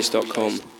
squarespace.com.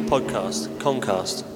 podcast, Concast.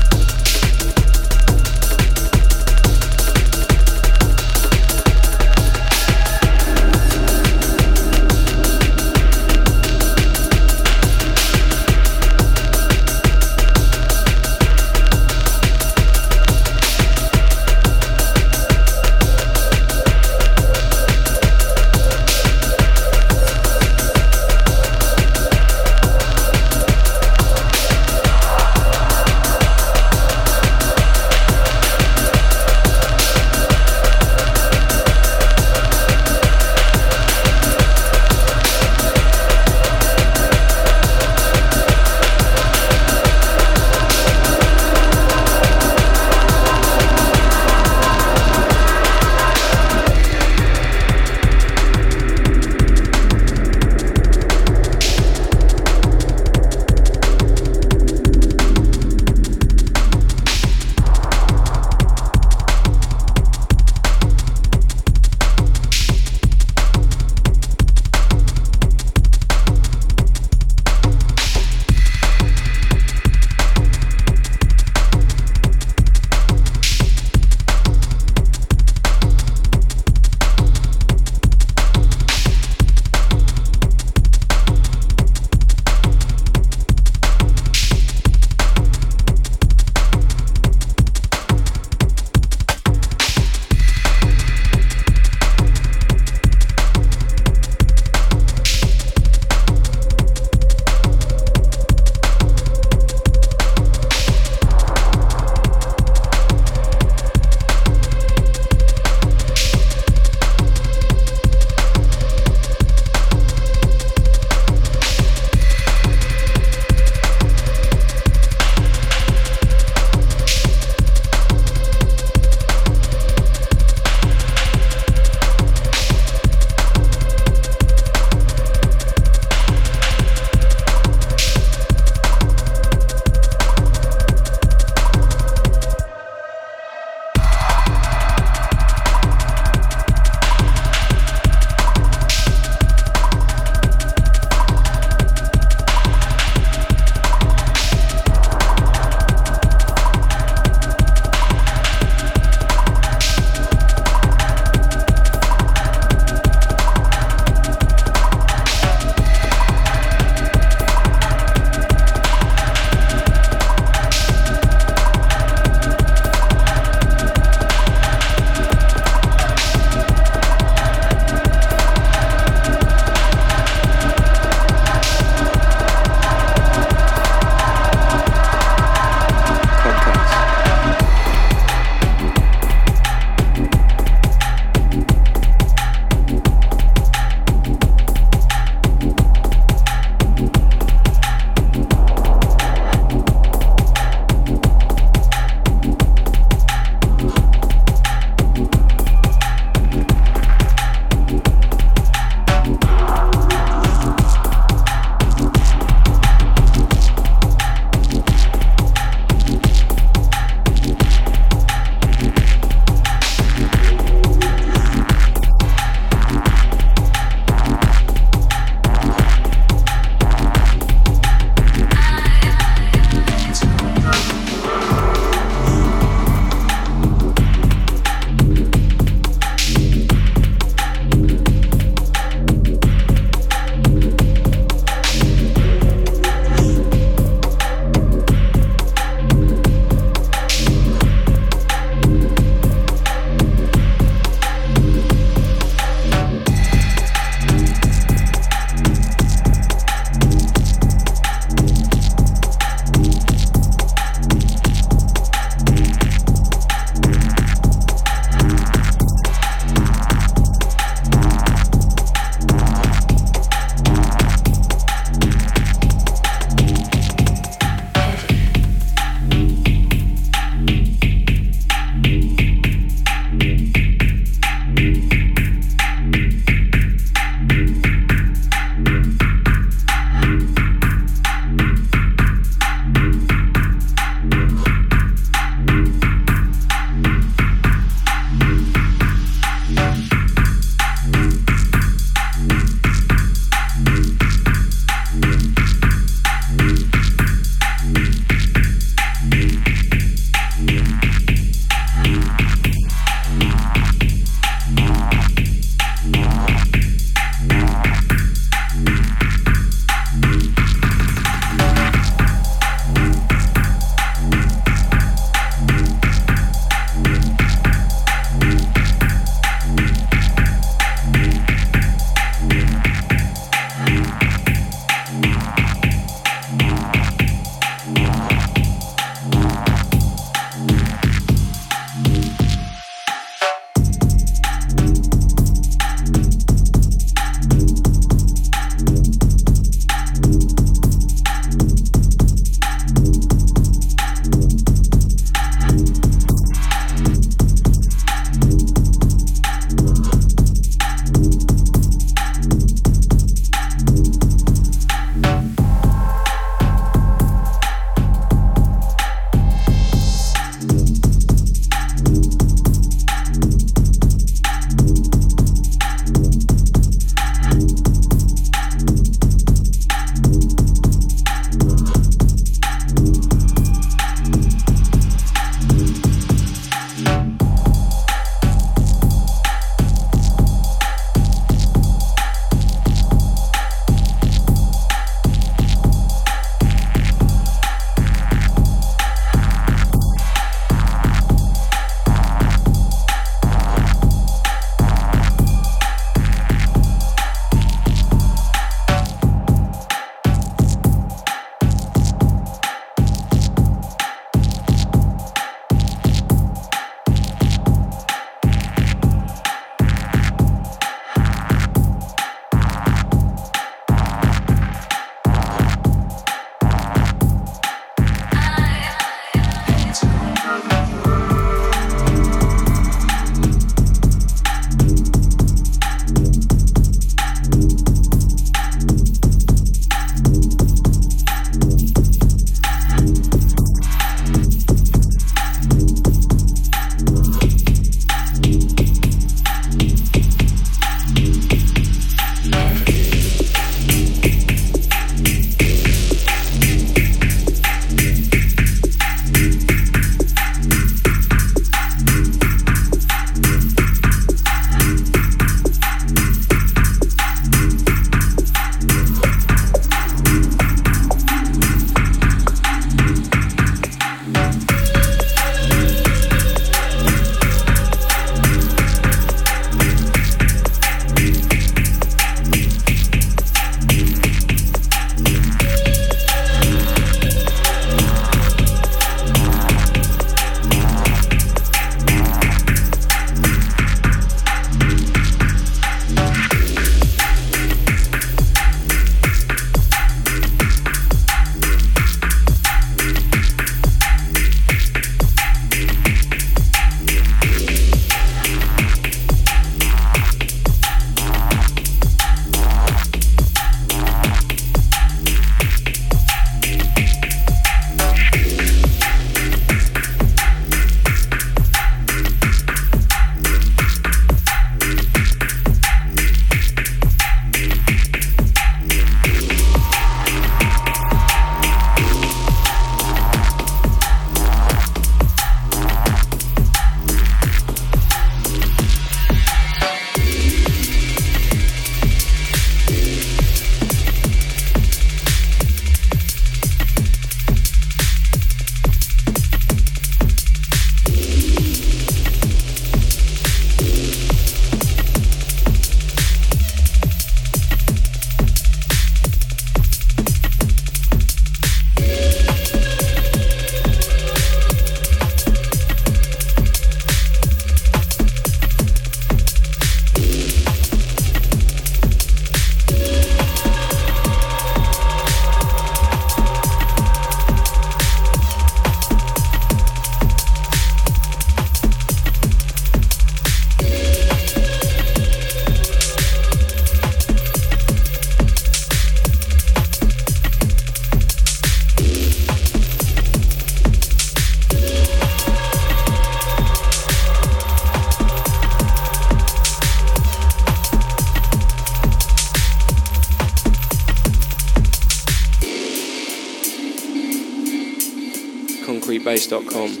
Concast.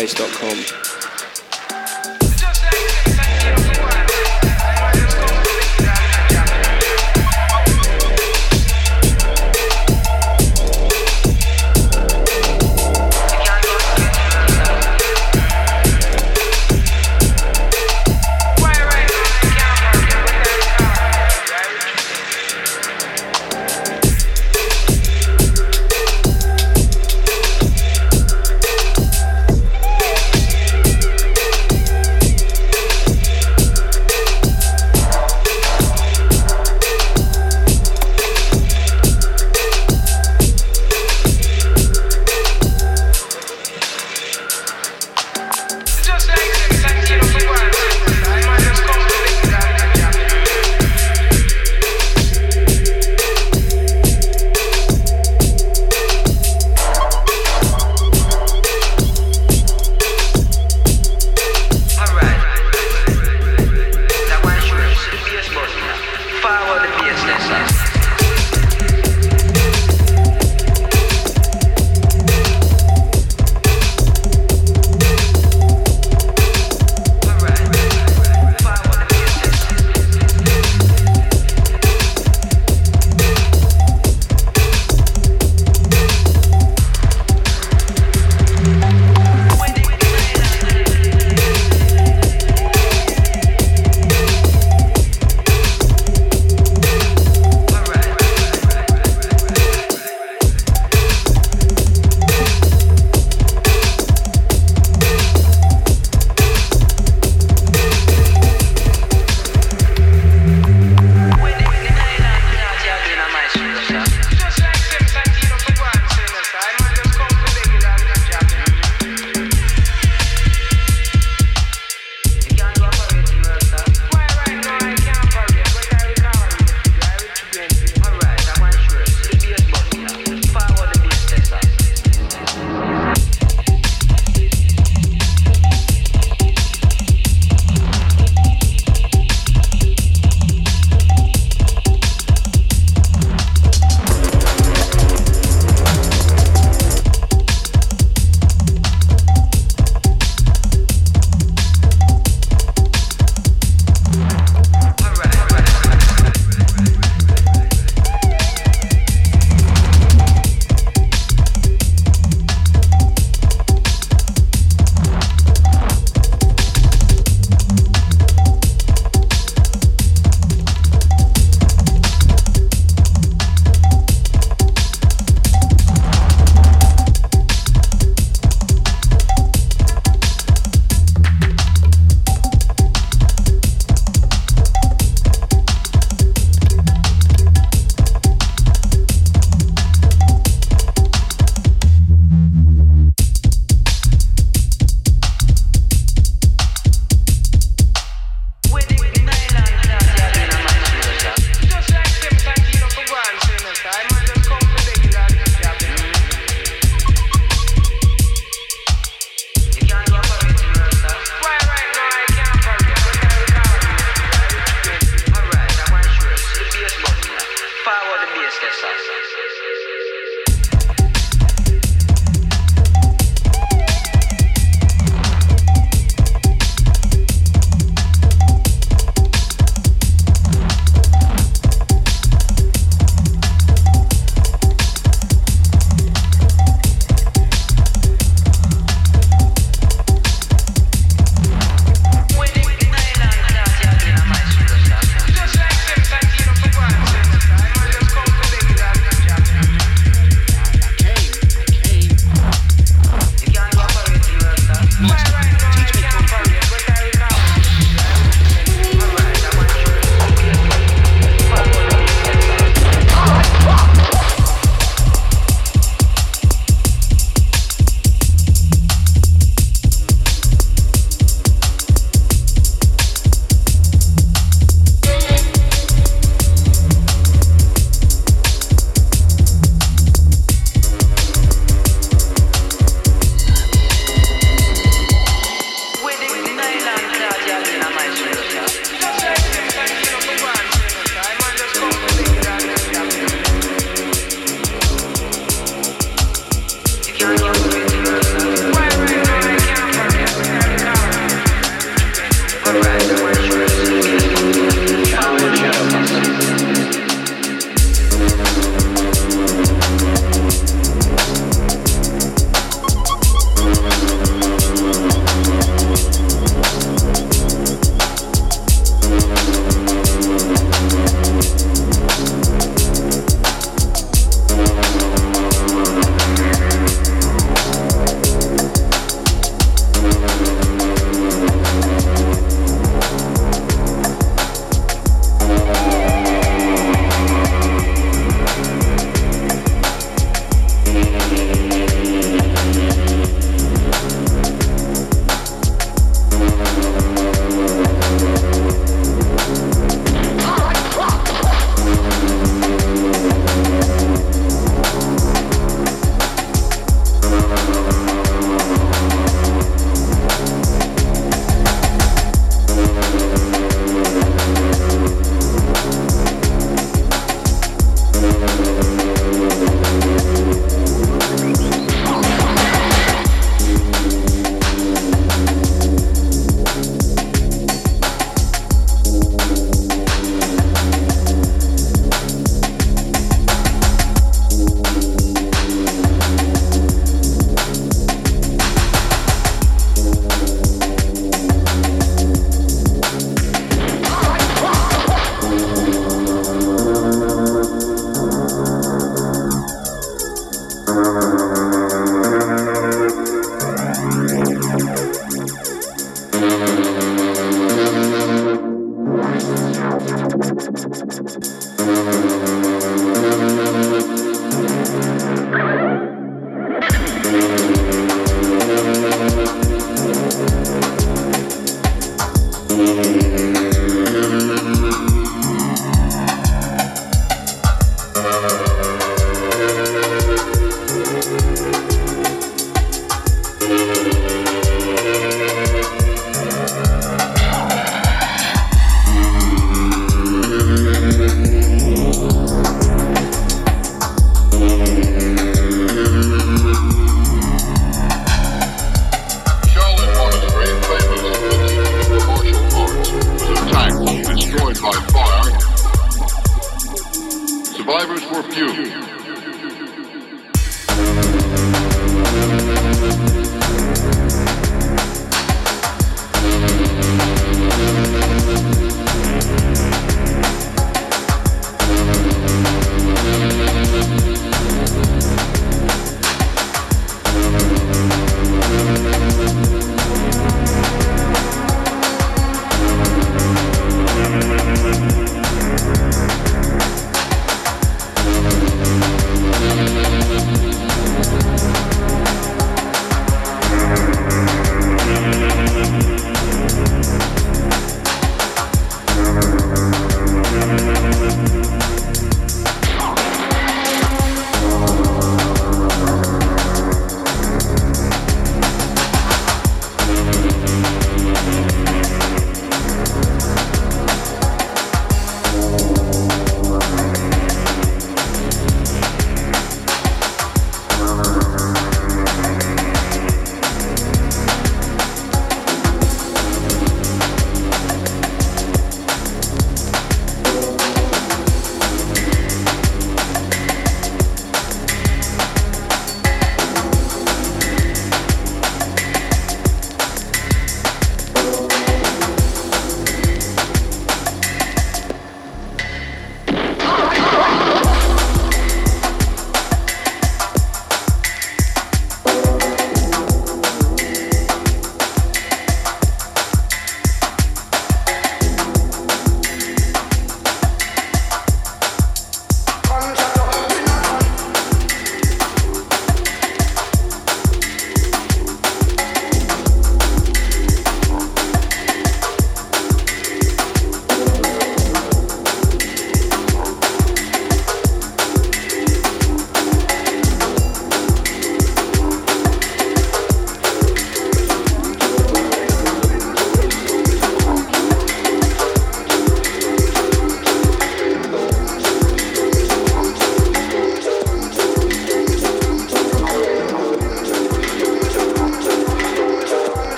myspace.com.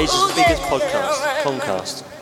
Asia's biggest podcast, Comcast.